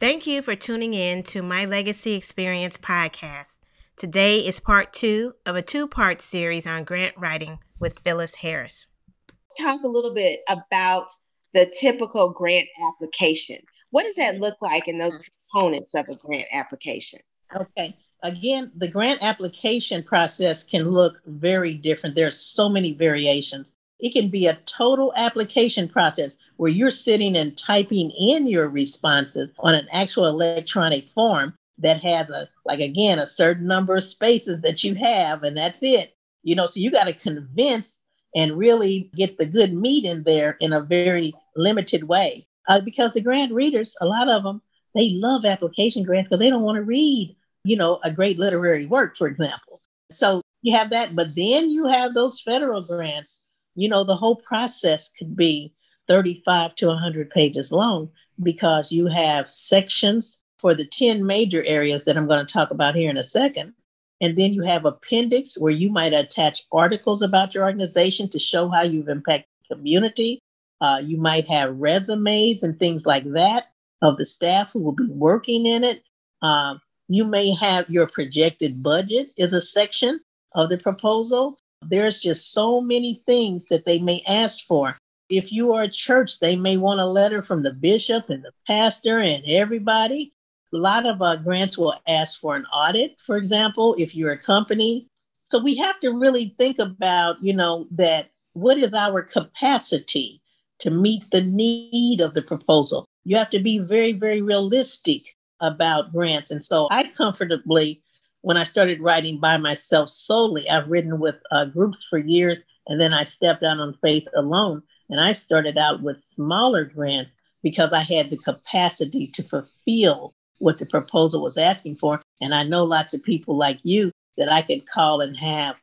Thank you for tuning in to my Legacy Experience podcast. Today is part two of a two part series on grant writing with Phyllis Harris. Let's talk a little bit about the typical grant application. What does that look like in those components of a grant application? Okay. Again, the grant application process can look very different. There's so many variations. It can be a total application process where you're sitting and typing in your responses on an actual electronic form that has a like again a certain number of spaces that you have and that's it. You know so you got to convince and really get the good meat in there in a very limited way. Uh, because the grant readers a lot of them they love application grants because they don't want to read you know a great literary work for example. So you have that but then you have those federal grants you know the whole process could be 35 to 100 pages long because you have sections for the 10 major areas that I'm going to talk about here in a second. And then you have appendix where you might attach articles about your organization to show how you've impacted the community. Uh, you might have resumes and things like that of the staff who will be working in it. Um, you may have your projected budget is a section of the proposal. There's just so many things that they may ask for. If you are a church, they may want a letter from the bishop and the pastor and everybody a lot of uh, grants will ask for an audit, for example, if you're a company. So we have to really think about, you know, that what is our capacity to meet the need of the proposal? You have to be very, very realistic about grants. And so I comfortably, when I started writing by myself solely, I've written with uh, groups for years, and then I stepped out on faith alone. And I started out with smaller grants because I had the capacity to fulfill what the proposal was asking for. And I know lots of people like you that I could call and have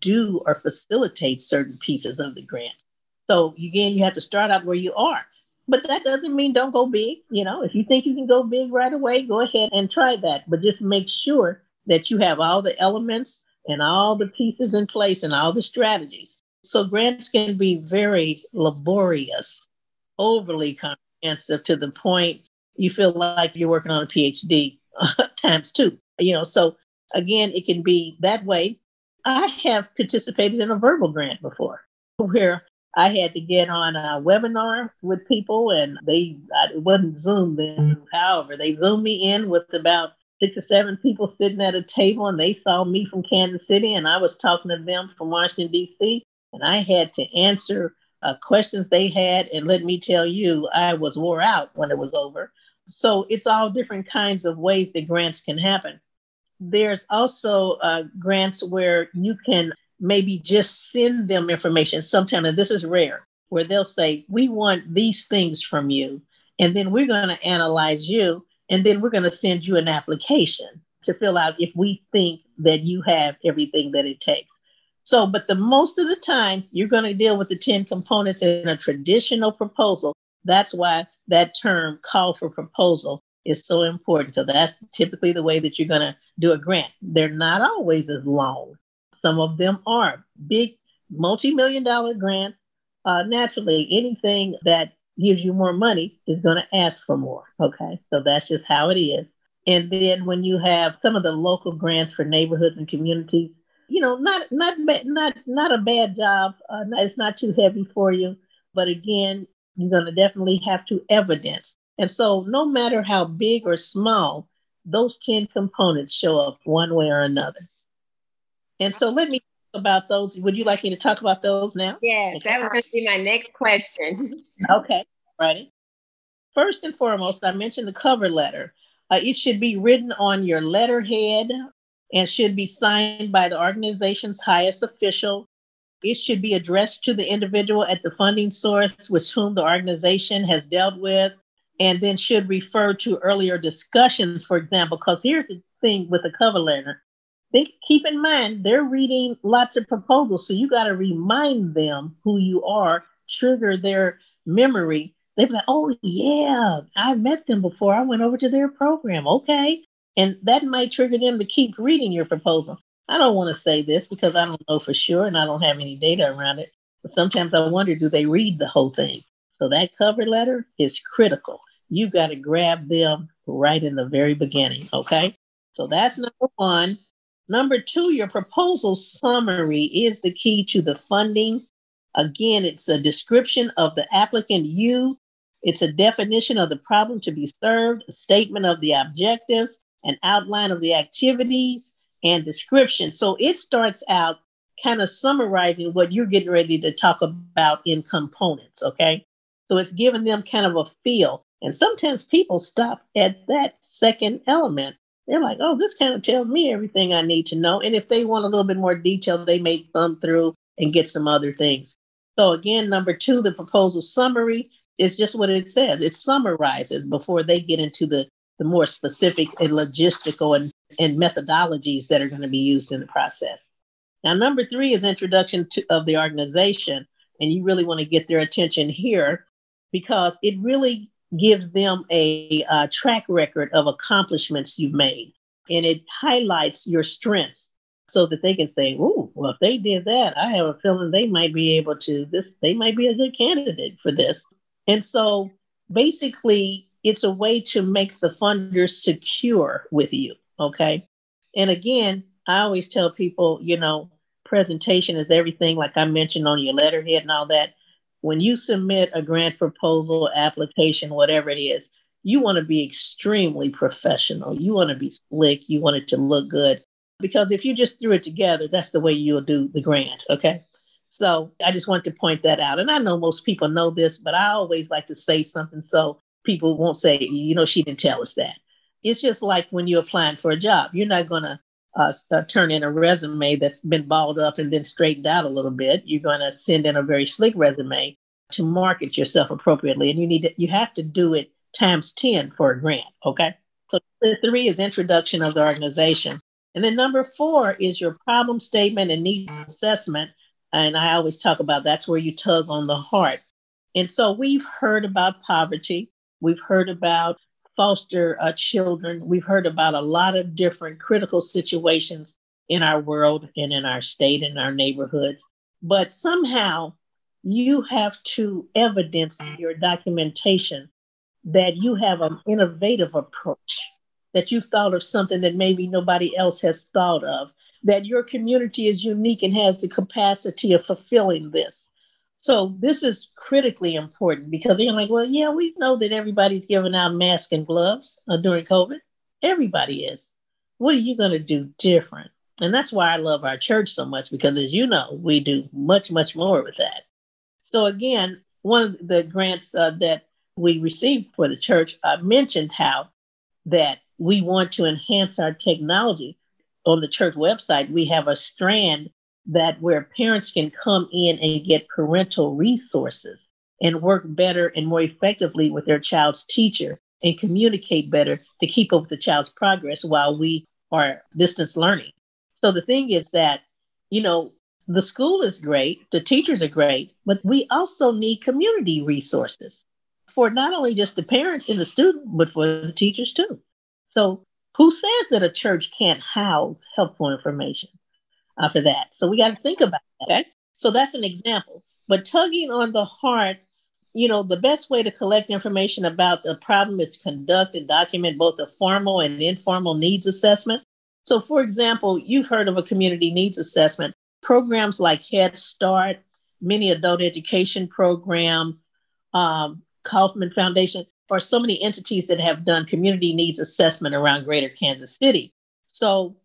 do or facilitate certain pieces of the grant. So again, you have to start out where you are. But that doesn't mean don't go big. You know, if you think you can go big right away, go ahead and try that. But just make sure that you have all the elements and all the pieces in place and all the strategies. So grants can be very laborious, overly comprehensive to the point you feel like you're working on a PhD times two. You know, so again, it can be that way. I have participated in a verbal grant before where I had to get on a webinar with people and they, it wasn't Zoom then, however, they zoomed me in with about six or seven people sitting at a table and they saw me from Kansas City and I was talking to them from Washington, D.C. And I had to answer uh, questions they had. And let me tell you, I was wore out when it was over so it's all different kinds of ways that grants can happen. There's also uh, grants where you can maybe just send them information sometime, and this is rare, where they'll say, We want these things from you, and then we're going to analyze you, and then we're going to send you an application to fill out if we think that you have everything that it takes. So, but the most of the time, you're going to deal with the 10 components in a traditional proposal. That's why that term call for proposal is so important because that's typically the way that you're going to do a grant. They're not always as long. Some of them are big, multi million dollar grants. Uh, naturally, anything that gives you more money is going to ask for more. Okay. So that's just how it is. And then when you have some of the local grants for neighborhoods and communities, you know, not not not not a bad job. Uh, it's not too heavy for you, but again, you're going to definitely have to evidence. And so, no matter how big or small, those 10 components show up one way or another. And so, let me about those. Would you like me to talk about those now? Yes, okay. that was going to be my next question. okay, ready. First and foremost, I mentioned the cover letter. Uh, it should be written on your letterhead and should be signed by the organization's highest official it should be addressed to the individual at the funding source with whom the organization has dealt with, and then should refer to earlier discussions, for example, because here's the thing with the cover letter. They, keep in mind, they're reading lots of proposals, so you got to remind them who you are, trigger their memory. They're like, oh, yeah, I met them before. I went over to their program. Okay. And that might trigger them to keep reading your proposal. I don't want to say this because I don't know for sure and I don't have any data around it. But sometimes I wonder do they read the whole thing? So that cover letter is critical. You've got to grab them right in the very beginning. Okay. So that's number one. Number two, your proposal summary is the key to the funding. Again, it's a description of the applicant, you, it's a definition of the problem to be served, a statement of the objectives, an outline of the activities, and description. So it starts out kind of summarizing what you're getting ready to talk about in components, okay? So it's giving them kind of a feel. And sometimes people stop at that second element. They're like, oh, this kind of tells me everything I need to know. And if they want a little bit more detail, they may thumb through and get some other things. So, again, number two, the proposal summary is just what it says. It summarizes before they get into the, the more specific and logistical and, and methodologies that are going to be used in the process. Now, number three is introduction to, of the organization. And you really want to get their attention here because it really gives them a, a track record of accomplishments you've made. And it highlights your strengths so that they can say, "Oh, well, if they did that, I have a feeling they might be able to this. They might be a good candidate for this." And so, basically, it's a way to make the funders secure with you. Okay, and again, I always tell people, you know, presentation is everything. Like I mentioned on your letterhead and all that when you submit a grant proposal, application, whatever it is, you want to be extremely professional. You want to be slick. You want it to look good. Because if you just threw it together, that's the way you'll do the grant. Okay. So I just want to point that out. And I know most people know this, but I always like to say something so people won't say, you know, she didn't tell us that. It's just like when you're applying for a job, you're not going to uh, uh, turn in a resume that's been balled up and then straightened out a little bit. You're going to send in a very slick resume to market yourself appropriately, and you need to, you have to do it times ten for a grant. Okay, so three is introduction of the organization, and then number four is your problem statement and needs assessment. And I always talk about that's where you tug on the heart. And so we've heard about poverty. We've heard about foster uh, children. We've heard about a lot of different critical situations in our world and in our state and our neighborhoods. But somehow you have to evidence your documentation that you have an innovative approach, that you've thought of something that maybe nobody else has thought of, that your community is unique and has the capacity of fulfilling this. So this is critically important because they're like, well, yeah, we know that everybody's giving out masks and gloves uh, during COVID. Everybody is. What are you going to do different? And that's why I love our church so much because, as you know, we do much, much more with that. So again, one of the grants uh, that we received for the church uh, mentioned how that we want to enhance our technology. On the church website, we have a strand that where parents can come in and get parental resources and work better and more effectively with their child's teacher and communicate better to keep up with the child's progress while we are distance learning. So the thing is that, you know, the school is great, the teachers are great, but we also need community resources for not only just the parents and the student, but for the teachers too. So who says that a church can't house helpful information? After that. So we got to think about that. Okay. So that's an example. But tugging on the heart, you know, the best way to collect information about the problem is to conduct and document both a formal and informal needs assessment. So, for example, you've heard of a community needs assessment. Programs like Head Start, many adult education programs, um, Kauffman Foundation, or so many entities that have done community needs assessment around greater Kansas City. So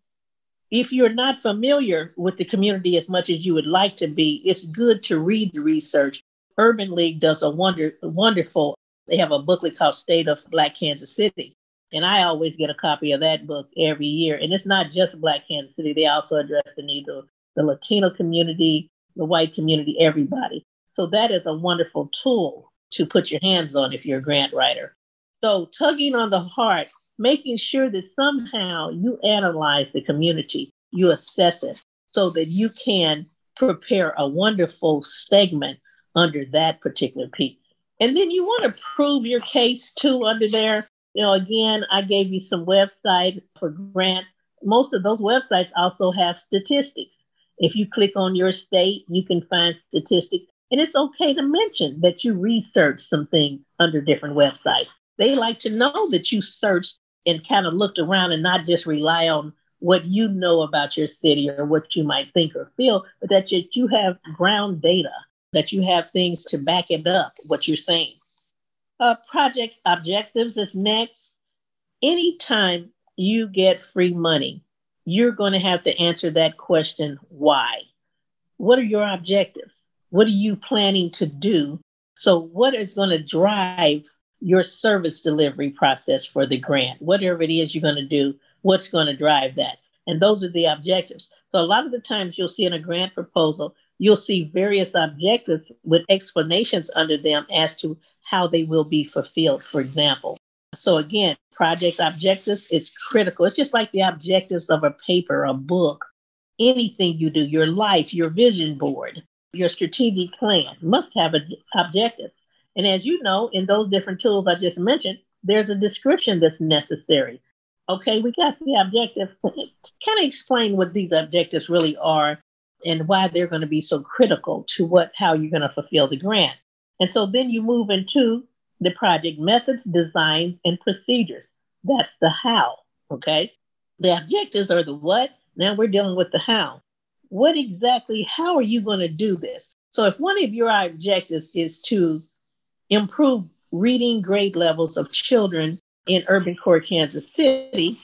if you're not familiar with the community as much as you would like to be, it's good to read the research. Urban League does a wonder, wonderful, they have a booklet called State of Black Kansas City. And I always get a copy of that book every year. And it's not just Black Kansas City, they also address the needs of the Latino community, the white community, everybody. So that is a wonderful tool to put your hands on if you're a grant writer. So tugging on the heart making sure that somehow you analyze the community, you assess it so that you can prepare a wonderful segment under that particular piece. And then you want to prove your case too under there. You know, again, I gave you some websites for grants. Most of those websites also have statistics. If you click on your state, you can find statistics. And it's okay to mention that you research some things under different websites They like to know that you searched and kind of looked around and not just rely on what you know about your city or what you might think or feel, but that you, you have ground data, that you have things to back it up, what you're saying. Uh, project objectives is next. Anytime you get free money, you're going to have to answer that question why? What are your objectives? What are you planning to do? So, what is going to drive your service delivery process for the grant? Whatever it is you're going to do, what's going to drive that? And those are the objectives. So, a lot of the times you'll see in a grant proposal, you'll see various objectives with explanations under them as to how they will be fulfilled, for example. So, again, project objectives is critical. It's just like the objectives of a paper, a book, anything you do, your life, your vision board, your strategic plan must have an objective. And as you know, in those different tools I just mentioned, there's a description that's necessary. Okay, we got the objective. kind of explain what these objectives really are and why they're going to be so critical to what how you're going to fulfill the grant. And so then you move into the project methods, design, and procedures. That's the how. Okay. The objectives are the what. Now we're dealing with the how. What exactly, how are you going to do this? So if one of your objectives is to improve reading grade levels of children in urban core Kansas City,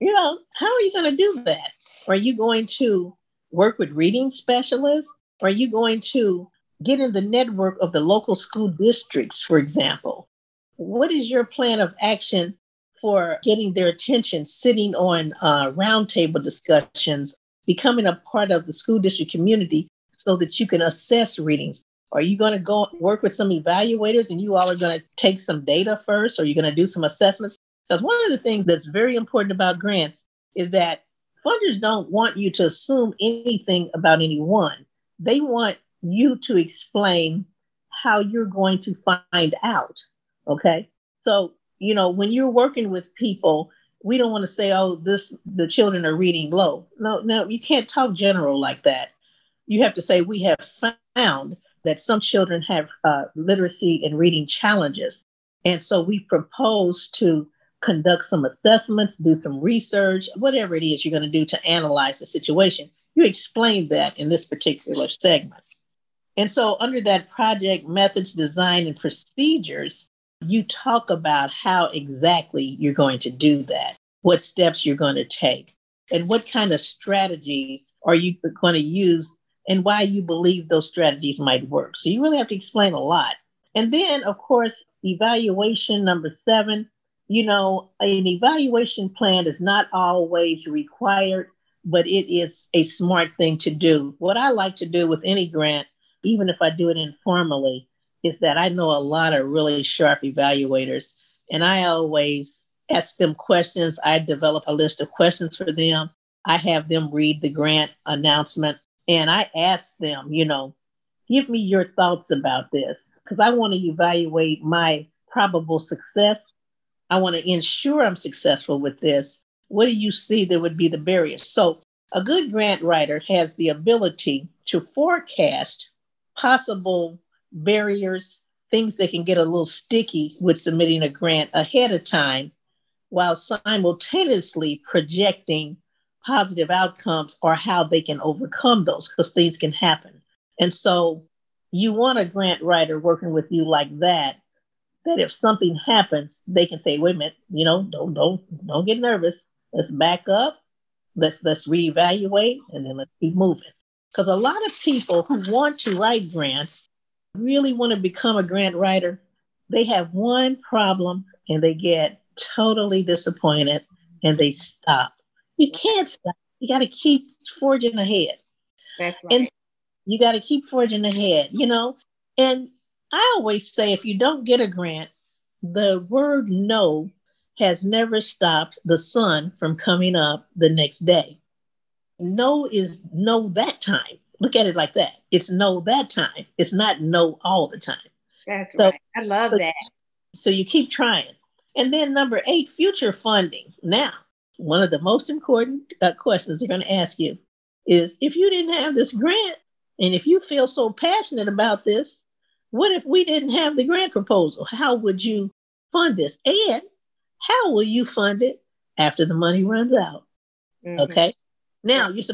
you know, how are you going to do that? Are you going to work with reading specialists? Are you going to get in the network of the local school districts, for example? What is your plan of action for getting their attention, sitting on uh, roundtable discussions, becoming a part of the school district community so that you can assess readings? Are you going to go work with some evaluators and you all are going to take some data first? Or are you going to do some assessments? Because one of the things that's very important about grants is that funders don't want you to assume anything about anyone. They want you to explain how you're going to find out. Okay. So, you know, when you're working with people, we don't want to say, oh, this the children are reading low. No, no, you can't talk general like that. You have to say, we have found that some children have uh, literacy and reading challenges. And so we propose to conduct some assessments, do some research, whatever it is you're going to do to analyze the situation. You explain that in this particular segment. And so, under that project methods, design, and procedures, you talk about how exactly you're going to do that, what steps you're going to take, and what kind of strategies are you going to use, and why you believe those strategies might work. So, you really have to explain a lot. And then, of course, evaluation number seven. You know, an evaluation plan is not always required, but it is a smart thing to do. What I like to do with any grant even if I do it informally, is that I know a lot of really sharp evaluators, and I always ask them questions. I develop a list of questions for them. I have them read the grant announcement, and I ask them, you know, give me your thoughts about this because I want to evaluate my probable success. I want to ensure I'm successful with this. What do you see that would be the barriers? So, a good grant writer has the ability to forecast possible barriers, things that can get a little sticky with submitting a grant ahead of time while simultaneously projecting positive outcomes or how they can overcome those because things can happen. And so you want a grant writer working with you like that, that if something happens, they can say, wait a minute, you know, don't don't don't get nervous. Let's back up. Let's let's reevaluate and then let's keep moving. Because a lot of people who want to write grants really want to become a grant writer. They have one problem and they get totally disappointed and they stop. You can't stop. You got to keep forging ahead. That's right. And you got to keep forging ahead, you know? And I always say if you don't get a grant, the word no has never stopped the sun from coming up the next day no is no that time. Look at it like that. It's no that time. It's not no all the time. That's so, right. I love so, that. So you keep trying. And then number eight, future funding. Now, one of the most important uh, questions they're going to ask you is if you didn't have this grant and if you feel so passionate about this, what if we didn't have the grant proposal? How would you fund this? And how will you fund it after the money runs out? Mm-hmm. Okay. Now you're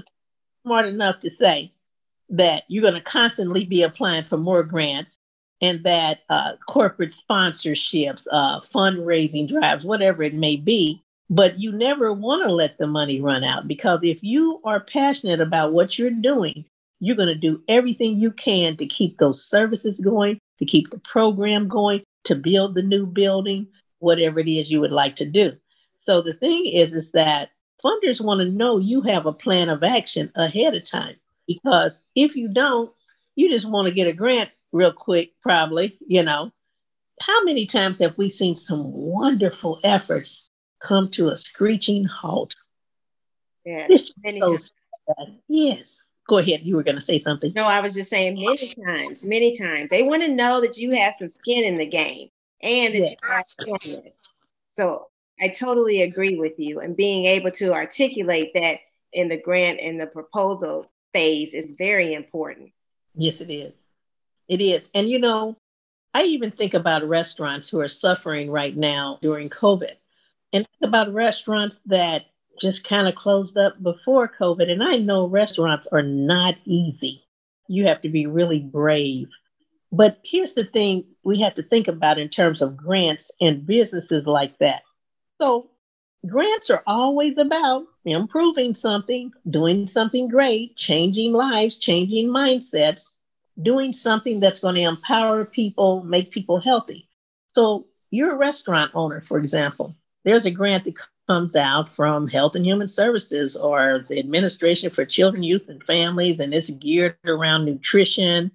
smart enough to say that you're going to constantly be applying for more grants and that uh, corporate sponsorships, uh, fundraising drives, whatever it may be, but you never want to let the money run out because if you are passionate about what you're doing, you're going to do everything you can to keep those services going, to keep the program going, to build the new building, whatever it is you would like to do. So the thing is, is that funders want to know you have a plan of action ahead of time because if you don't, you just want to get a grant real quick, probably, you know. How many times have we seen some wonderful efforts come to a screeching halt? Yes, many times. Yes. Go ahead. You were going to say something. No, I was just saying many times, many times. They want to know that you have some skin in the game and that yes. you are So I totally agree with you. And being able to articulate that in the grant and the proposal phase is very important. Yes, it is. It is. And you know, I even think about restaurants who are suffering right now during COVID and think about restaurants that just kind of closed up before COVID. And I know restaurants are not easy. You have to be really brave. But here's the thing we have to think about in terms of grants and businesses like that. So grants are always about improving something, doing something great, changing lives, changing mindsets, doing something that's going to empower people, make people healthy. So, you're a restaurant owner, for example. There's a grant that comes out from Health and Human Services or the Administration for Children, Youth, and Families, and it's geared around nutrition.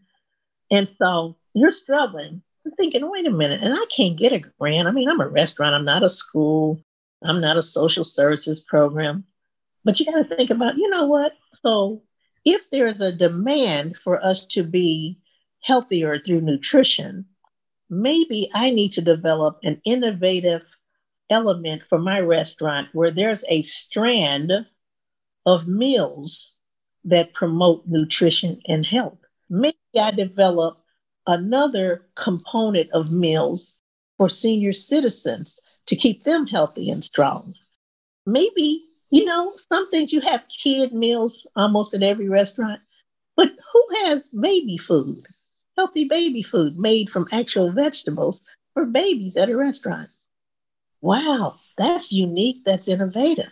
And so you're struggling. I'm thinking, wait a minute, and I can't get a grant. I mean, I'm a restaurant, I'm not a school. I'm not a social services program. But you got to think about, you know what? So if there is a demand for us to be healthier through nutrition, maybe I need to develop an innovative element for my restaurant where there's a strand of meals that promote nutrition and health. Maybe I develop another component of meals for senior citizens to keep them healthy and strong. Maybe, you know, some things you have kid meals almost at every restaurant, but who has baby food, healthy baby food made from actual vegetables for babies at a restaurant? Wow, that's unique. That's innovative.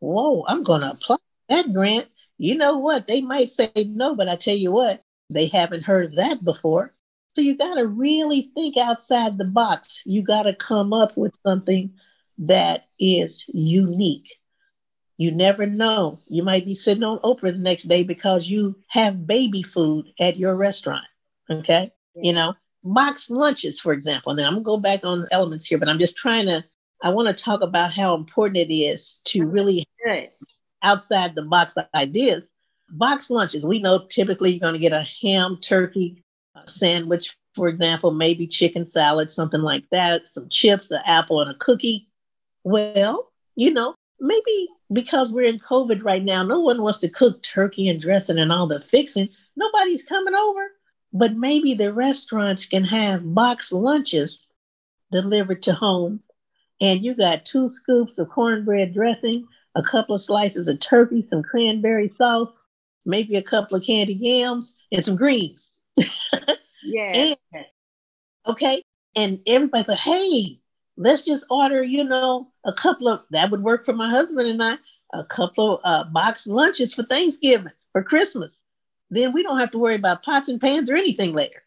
Whoa, I'm going to apply that grant. You know what? They might say no, but I tell you what, they haven't heard that before. So you got to really think outside the box. You got to come up with something that is unique. You never know. You might be sitting on Oprah the next day because you have baby food at your restaurant. Okay. Yeah. You know, boxed lunches, for example. Now I'm gonna go back on elements here, but I'm just trying to, I want to talk about how important it is to really outside the box ideas. Box lunches, we know typically you're going to get a ham, turkey, sandwich, for example, maybe chicken salad, something like that, some chips, an apple, and a cookie. Well, you know, maybe because we're in COVID right now, no one wants to cook turkey and dressing and all the fixing. Nobody's coming over. But maybe the restaurants can have box lunches delivered to homes. And you got two scoops of cornbread dressing, a couple of slices of turkey, some cranberry sauce, maybe a couple of candy yams, and some greens. yeah. okay. And everybody's like, hey, let's just order, you know, a couple of that would work for my husband and I, a couple of uh, box lunches for Thanksgiving, for Christmas. Then we don't have to worry about pots and pans or anything later.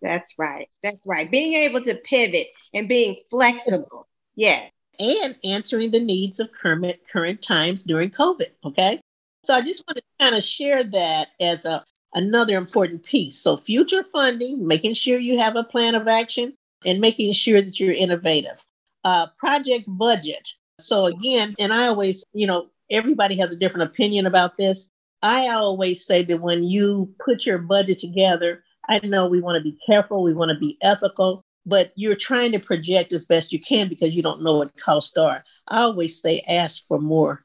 That's right. That's right. Being able to pivot and being flexible. Yeah. And answering the needs of current current times during COVID. Okay. So I just want to kind of share that as a another important piece. So future funding, making sure you have a plan of action and making sure that you're innovative. Uh, project budget. So again, and I always, you know, everybody has a different opinion about this. I always say that when you put your budget together, I know we want to be careful, we want to be ethical, but you're trying to project as best you can because you don't know what costs are. I always say ask for more,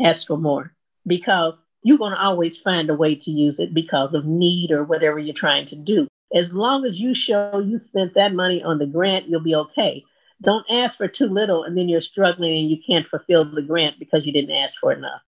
ask for more, because you're going to always find a way to use it because of need or whatever you're trying to do. As long as you show you spent that money on the grant, you'll be okay. Don't ask for too little and then you're struggling and you can't fulfill the grant because you didn't ask for enough.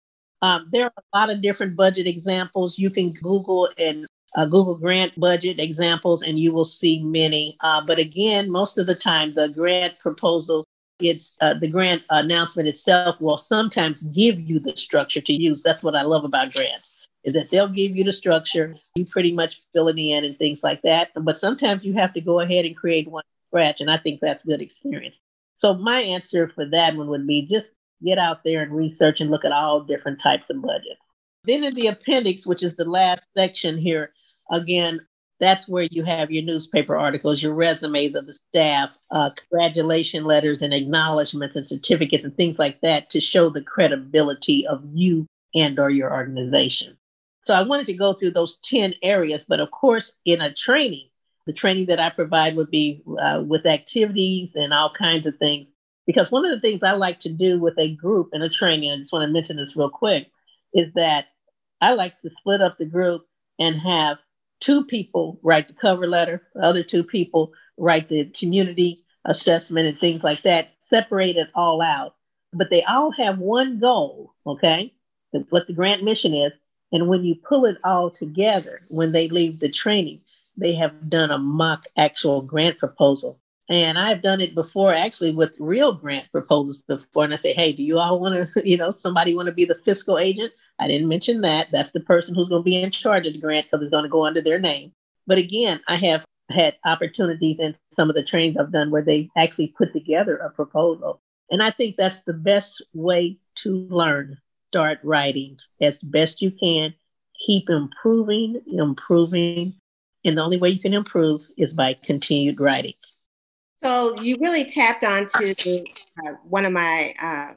Um, there are a lot of different budget examples. You can Google and uh, Google grant budget examples, and you will see many. Uh, but again, most of the time, the grant proposal, it's uh, the grant announcement itself will sometimes give you the structure to use. That's what I love about grants is that they'll give you the structure. You pretty much fill it in and things like that. But sometimes you have to go ahead and create one scratch, and I think that's good experience. So my answer for that one would be just get out there and research and look at all different types of budgets. Then in the appendix, which is the last section here, again, that's where you have your newspaper articles, your resumes of the staff, uh, congratulation letters and acknowledgments and certificates and things like that to show the credibility of you and or your organization. So I wanted to go through those 10 areas, but of course, in a training, the training that I provide would be uh, with activities and all kinds of things. Because one of the things I like to do with a group in a training, I just want to mention this real quick, is that I like to split up the group and have two people write the cover letter, the other two people write the community assessment and things like that, separate it all out. But they all have one goal, okay? What the grant mission is. And when you pull it all together, when they leave the training, they have done a mock actual grant proposal. And I've done it before, actually, with real grant proposals before. And I say, hey, do you all want to, you know, somebody want to be the fiscal agent? I didn't mention that. That's the person who's going to be in charge of the grant because it's going to go under their name. But again, I have had opportunities in some of the trainings I've done where they actually put together a proposal. And I think that's the best way to learn. Start writing as best you can. Keep improving, improving, and the only way you can improve is by continued writing. So you really tapped onto uh, one of my uh,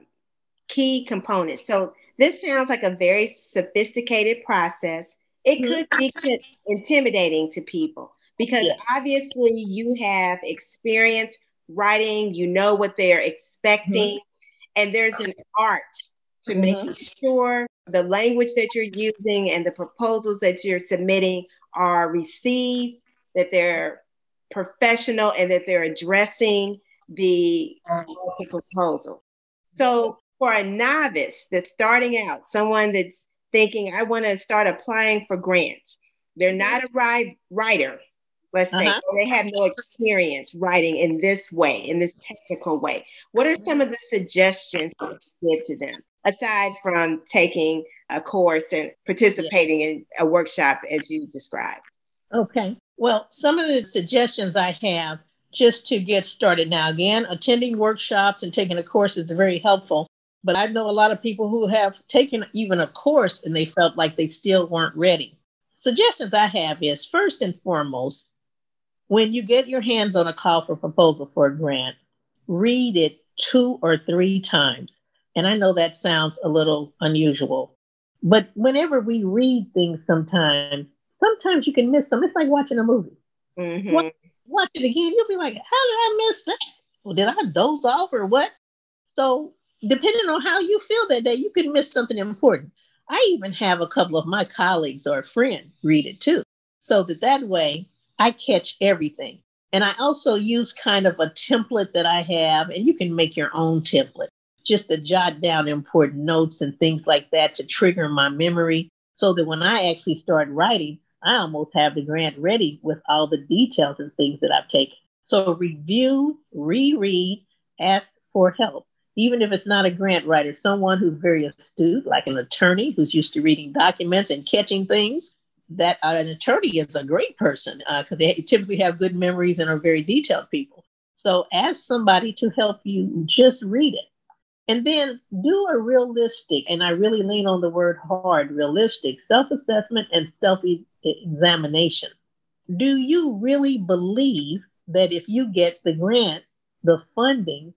key components. So this sounds like a very sophisticated process. It mm-hmm. could be intimidating to people because yes. obviously you have experience writing, you know what they're expecting, mm-hmm. and there's an art to mm-hmm. making sure the language that you're using and the proposals that you're submitting are received, that they're professional, and that they're addressing the proposal. So, for a novice that's starting out, someone that's thinking, I want to start applying for grants, they're not a writer, let's say, uh-huh. they have no experience writing in this way, in this technical way. What are some of the suggestions you give to them? aside from taking a course and participating in a workshop as you described? Okay. Well, some of the suggestions I have just to get started now, again, attending workshops and taking a course is very helpful. But I know a lot of people who have taken even a course and they felt like they still weren't ready. Suggestions I have is first and foremost, when you get your hands on a call for proposal for a grant, read it two or three times and I know that sounds a little unusual, but whenever we read things sometimes, sometimes you can miss them. It's like watching a movie. Mm-hmm. Watch, watch, it again, you'll be like, how did I miss that? Well, did I doze off or what? So, depending on how you feel that day, you can miss something important. I even have a couple of my colleagues or a friend read it too, so that that way I catch everything. And I also use kind of a template that I have, and you can make your own template just to jot down important notes and things like that to trigger my memory so that when I actually start writing, I almost have the grant ready with all the details and things that I've taken. So review, reread, ask for help. Even if it's not a grant writer, someone who's very astute, like an attorney who's used to reading documents and catching things, that uh, an attorney is a great person because uh, they typically have good memories and are very detailed people. So ask somebody to help you just read it. And then do a realistic, and I really lean on the word hard, realistic self assessment and self examination. Do you really believe that if you get the grant, the funding,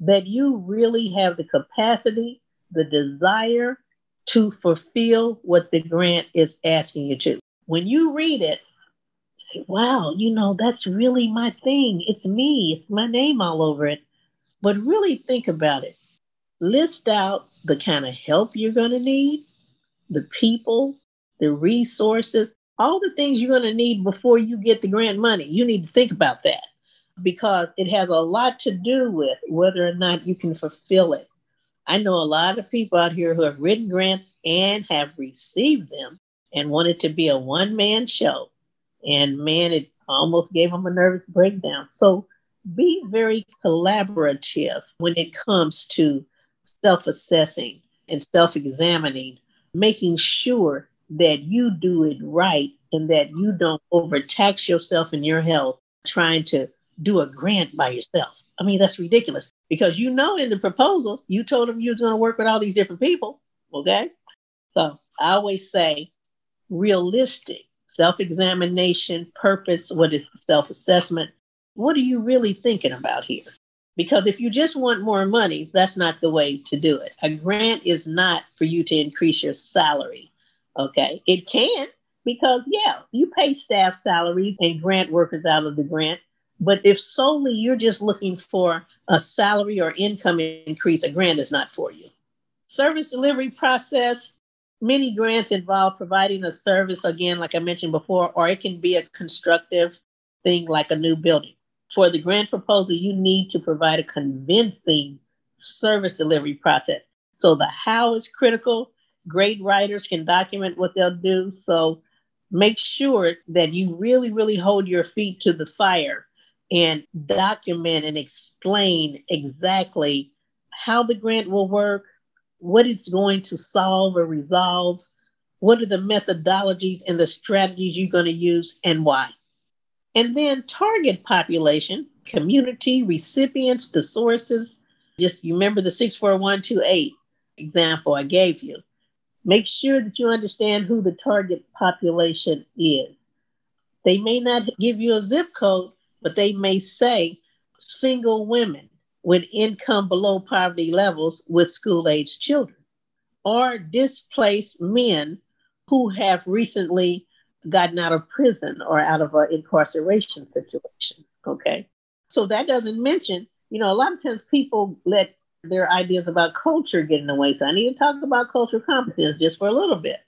that you really have the capacity, the desire to fulfill what the grant is asking you to? When you read it, say, wow, you know, that's really my thing. It's me, it's my name all over it. But really think about it list out the kind of help you're going to need, the people, the resources, all the things you're going to need before you get the grant money. You need to think about that. because it has a lot to do with whether or not you can fulfill it. I know a lot of people out here who have written grants and have received them and wanted to be a one man show. And man, it almost gave them a nervous breakdown. So be very collaborative when it comes to self assessing and self examining, making sure that you do it right and that you don't overtax yourself and your health trying to do a grant by yourself. I mean, that's ridiculous because you know in the proposal, you told them you was going to work with all these different people. Okay. So I always say realistic self examination, purpose, what is self assessment? What are you really thinking about here? Because if you just want more money, that's not the way to do it. A grant is not for you to increase your salary. Okay. It can, because, yeah, you pay staff salaries and grant workers out of the grant. But if solely you're just looking for a salary or income increase, a grant is not for you. Service delivery process, many grants involve providing a service, again, like I mentioned before, or it can be a constructive thing like a new building. For the grant proposal, you need to provide a convincing service delivery process. So the how is critical. Great writers can document what they'll do. So make sure that you really, really hold your feet to the fire and document and explain exactly how the grant will work, what it's going to solve or resolve, what are the methodologies and the strategies you're going to use, and why. And then target population, community, recipients, the sources. Just remember the 64128 example I gave you. Make sure that you understand who the target population is. They may not give you a zip code, but they may say single women with income below poverty levels with school age children, or displaced men who have recently gotten out of prison or out of an incarceration situation. Okay. So that doesn't mention, you know, a lot of times people let their ideas about culture get in the way. So I need to talk about cultural competence just for a little bit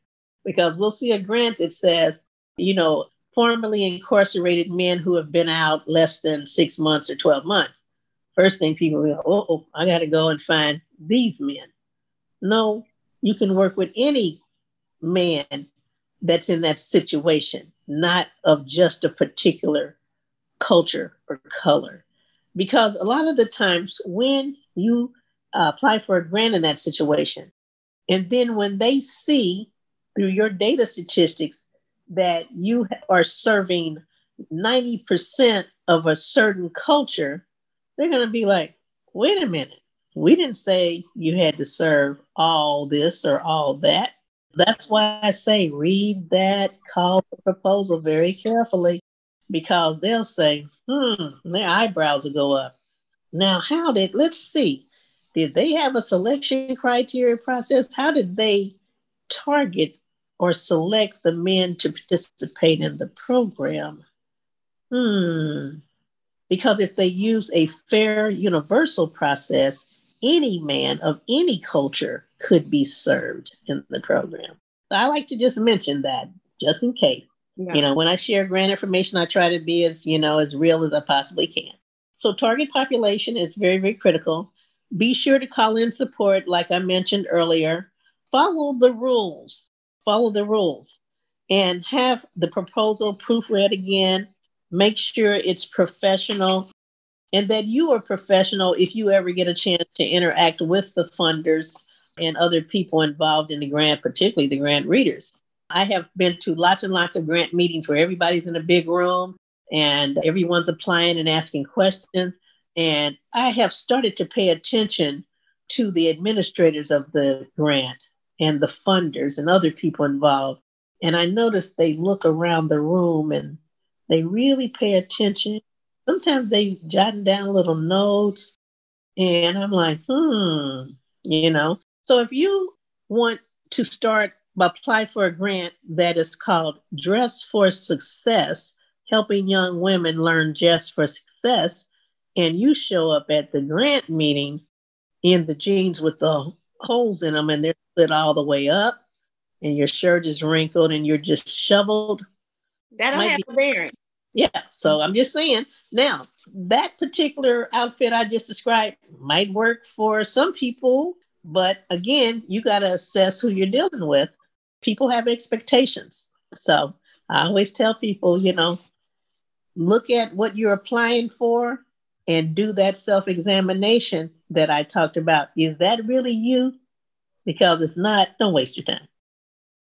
because we'll see a grant that says, you know, formerly incarcerated men who have been out less than six months or 12 months. First thing people go, oh, I got to go and find these men. No, you can work with any man that's in that situation, not of just a particular culture or color. Because a lot of the times when you uh, apply for a grant in that situation, and then when they see through your data statistics that you are serving 90% of a certain culture, they're going to be like, wait a minute, we didn't say you had to serve all this or all that. That's why I say read that call for proposal very carefully because they'll say, hmm, their eyebrows will go up. Now, how did, let's see, did they have a selection criteria process? How did they target or select the men to participate in the program? Hmm. Because if they use a fair universal process, any man of any culture could be served in the program. So I like to just mention that just in case. Yeah. You know, when I share grant information, I try to be as, you know, as real as I possibly can. So target population is very, very critical. Be sure to call in support, like I mentioned earlier. Follow the rules follow the rules and have the proposal proofread again. Make sure it's professional and that you are professional if you ever get a chance to interact with the funders and other people involved in the grant, particularly the grant readers. I have been to lots and lots of grant meetings where everybody's in a big room and everyone's applying and asking questions. And I have started to pay attention to the administrators of the grant and the funders and other people involved. And I noticed they look around the room and they really pay attention. Sometimes they jotting down little notes. And I'm like, hmm, you know. So if you want to start apply for a grant that is called Dress for Success, helping young women learn Dress for Success, and you show up at the grant meeting in the jeans with the holes in them and they're split all the way up and your shirt is wrinkled and you're just shoveled. That'll have be, a bearing. Yeah. So mm-hmm. I'm just saying. Now, that particular outfit I just described might work for some people, but again, you got to assess who you're dealing with. People have expectations. So I always tell people, you know, look at what you're applying for and do that self examination that I talked about. Is that really you? Because it's not, don't waste your time.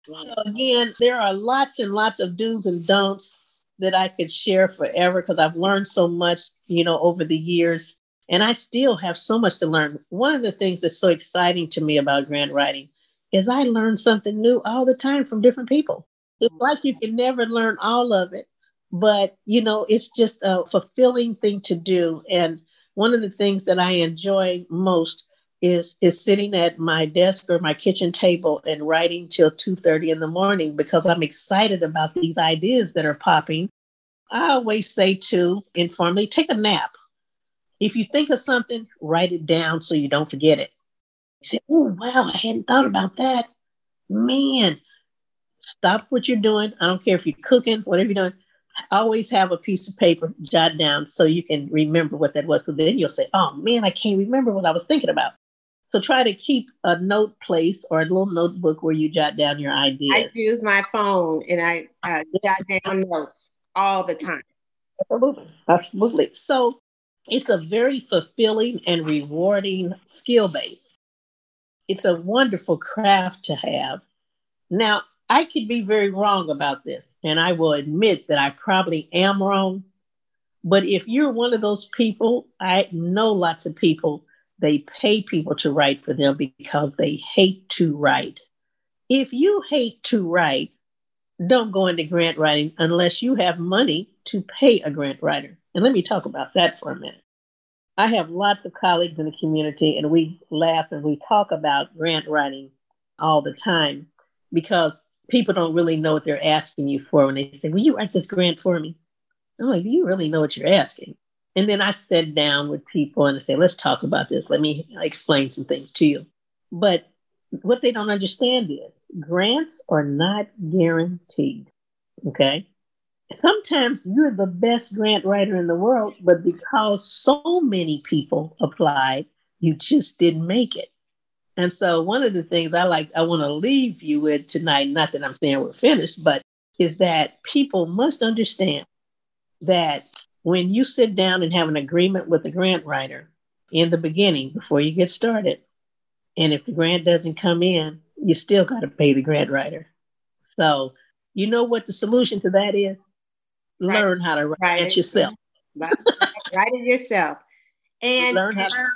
So, again, there are lots and lots of do's and don'ts that I could share forever because I've learned so much, you know, over the years. And I still have so much to learn. One of the things that's so exciting to me about grant writing is I learn something new all the time from different people. It's mm-hmm. like you can never learn all of it, but you know, it's just a fulfilling thing to do. And one of the things that I enjoy most is is sitting at my desk or my kitchen table and writing till 2:30 in the morning because I'm excited about these ideas that are popping. I always say to informally take a nap. If you think of something, write it down so you don't forget it. You say, "Oh wow, I hadn't thought about that." Man, stop what you're doing. I don't care if you're cooking, whatever you're doing. Always have a piece of paper, jot down so you can remember what that was. Because then you'll say, oh man, I can't remember what I was thinking about. So try to keep a note place or a little notebook where you jot down your ideas. I use my phone and I uh, jot down notes all the time. Absolutely. Absolutely. So it's a very fulfilling and rewarding skill base. It's a wonderful craft to have. Now, I could be very wrong about this, and I will admit that I probably am wrong. But if you're one of those people, I know lots of people, they pay people to write for them because they hate to write. If you hate to write, don't go into grant writing unless you have money to pay a grant writer. And let me talk about that for a minute. I have lots of colleagues in the community, and we laugh and we talk about grant writing all the time because people don't really know what they're asking you for when they say, Will you write this grant for me? I'm like, You really know what you're asking. And then I sit down with people and I say, Let's talk about this. Let me explain some things to you. But what they don't understand is grants are not guaranteed. Okay. Sometimes you're the best grant writer in the world, but because so many people applied, you just didn't make it. And so one of the things I like, I want to leave you with tonight, not that I'm saying we're finished, but is that people must understand that when you sit down and have an agreement with the grant writer in the beginning before you get started, and if the grant doesn't come in, you still got to pay the grant writer. So you know what the solution to that is? Right. Learn how to write, write it yourself. write it yourself. And learn how to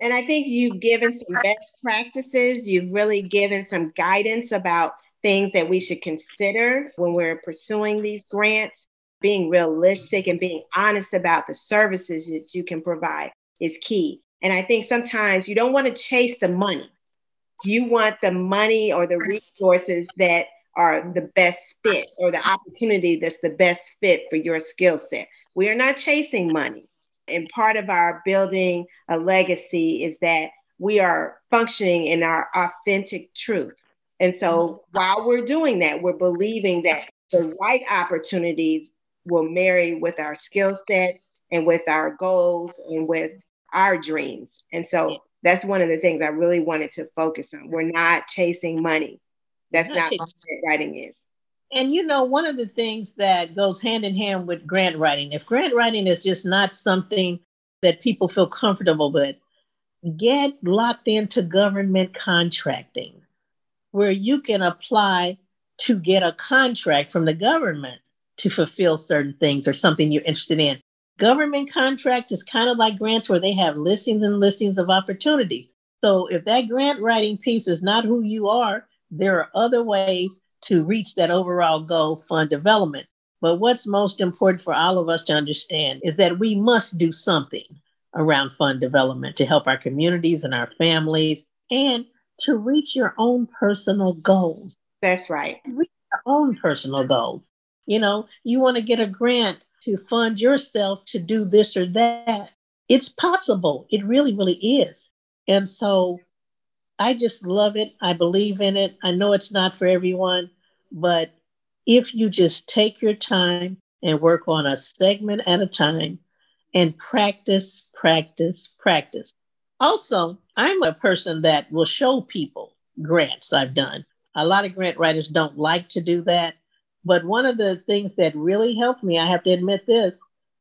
and I think you've given some best practices. You've really given some guidance about things that we should consider when we're pursuing these grants. Being realistic and being honest about the services that you can provide is key. And I think sometimes you don't want to chase the money. You want the money or the resources that are the best fit or the opportunity that's the best fit for your skill set. We are not chasing money and part of our building a legacy is that we are functioning in our authentic truth. And so while we're doing that, we're believing that the right opportunities will marry with our skill set and with our goals and with our dreams. And so that's one of the things I really wanted to focus on. We're not chasing money. That's not, not what grant writing is. And you know, one of the things that goes hand in hand with grant writing, if grant writing is just not something that people feel comfortable with, get locked into government contracting, where you can apply to get a contract from the government to fulfill certain things or something you're interested in. Government contract is kind of like grants where they have listings and listings of opportunities. So if that grant writing piece is not who you are, there are other ways to reach that overall goal fund development. But what's most important for all of us to understand is that we must do something around fund development to help our communities and our families and to reach your own personal goals. That's right. Reach your own personal goals. You know, you want to get a grant to fund yourself to do this or that. It's possible. It really, really is. And so I just love it. I believe in it. I know it's not for everyone, but if you just take your time and work on a segment at a time and practice, practice, practice. Also, I'm a person that will show people grants I've done. A lot of grant writers don't like to do that. But one of the things that really helped me, I have to admit this,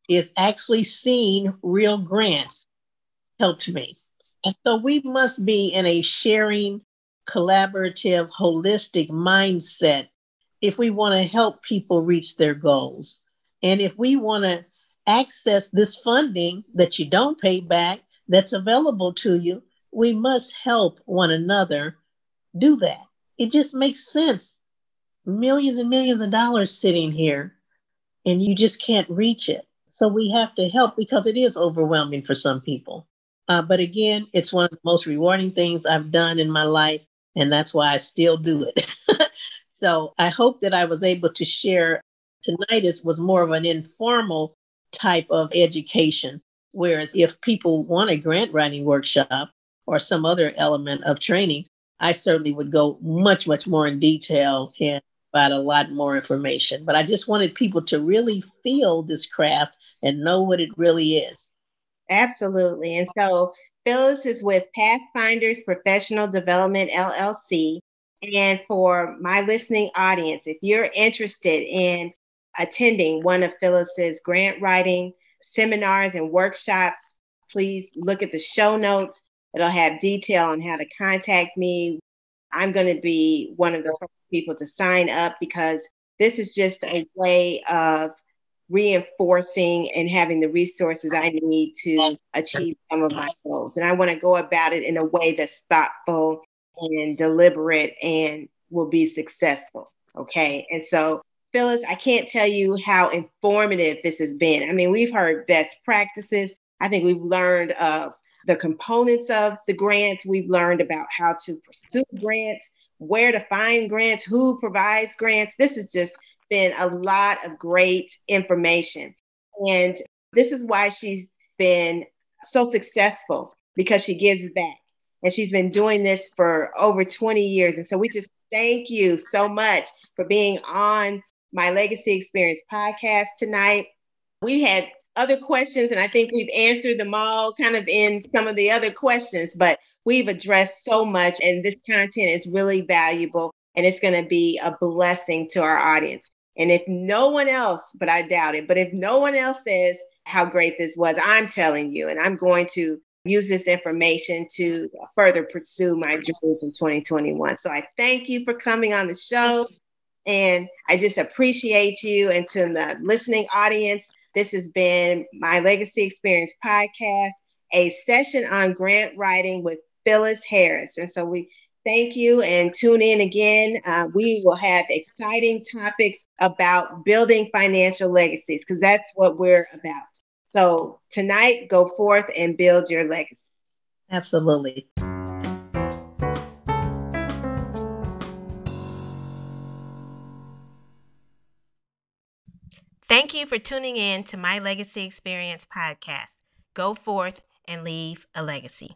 is actually seeing real grants helped me. And so we must be in a sharing, collaborative, holistic mindset if we want to help people reach their goals. And if we want to access this funding that you don't pay back that's available to you, we must help one another do that. It just makes sense. Millions and millions of dollars sitting here, and you just can't reach it. So we have to help because it is overwhelming for some people. Uh, but again, it's one of the most rewarding things I've done in my life, and that's why I still do it. so I hope that I was able to share tonight. It was more of an informal type of education. Whereas if people want a grant writing workshop or some other element of training, I certainly would go much, much more in detail and provide a lot more information. But I just wanted people to really feel this craft and know what it really is. Absolutely. And so Phyllis is with Pathfinders Professional Development LLC. And for my listening audience, if you're interested in attending one of Phyllis's grant writing seminars and workshops, please look at the show notes. It'll have detail on how to contact me. I'm going to be one of the people to sign up because this is just a way of reinforcing and having the resources I need to achieve some of my goals. And I want to go about it in a way that's thoughtful and deliberate and will be successful. Okay. And so Phyllis, I can't tell you how informative this has been. I mean, we've heard best practices. I think we've learned of the components of the grants. We've learned about how to pursue grants, where to find grants, who provides grants. This has just been a lot of great information. And this is why she's been so successful because she gives back. And she's been doing this for over 20 years. And so we just thank you so much for being on my Legacy Experience podcast tonight. We had other questions, and I think we've answered them all kind of in some of the other questions, but we've addressed so much, and this content is really valuable and it's going to be a blessing to our audience. And if no one else, but I doubt it, but if no one else says how great this was, I'm telling you, and I'm going to use this information to further pursue my dreams in 2021. So I thank you for coming on the show. And I just appreciate you. And to the listening audience, this has been my Legacy Experience podcast, a session on grant writing with Phyllis Harris. And so we thank you and tune in again. Uh, we will have exciting topics about building financial legacies because that's what we're about. So tonight, go forth and build your legacy. Absolutely. Thank you for tuning in to my Legacy Experience podcast. Go forth and leave a legacy.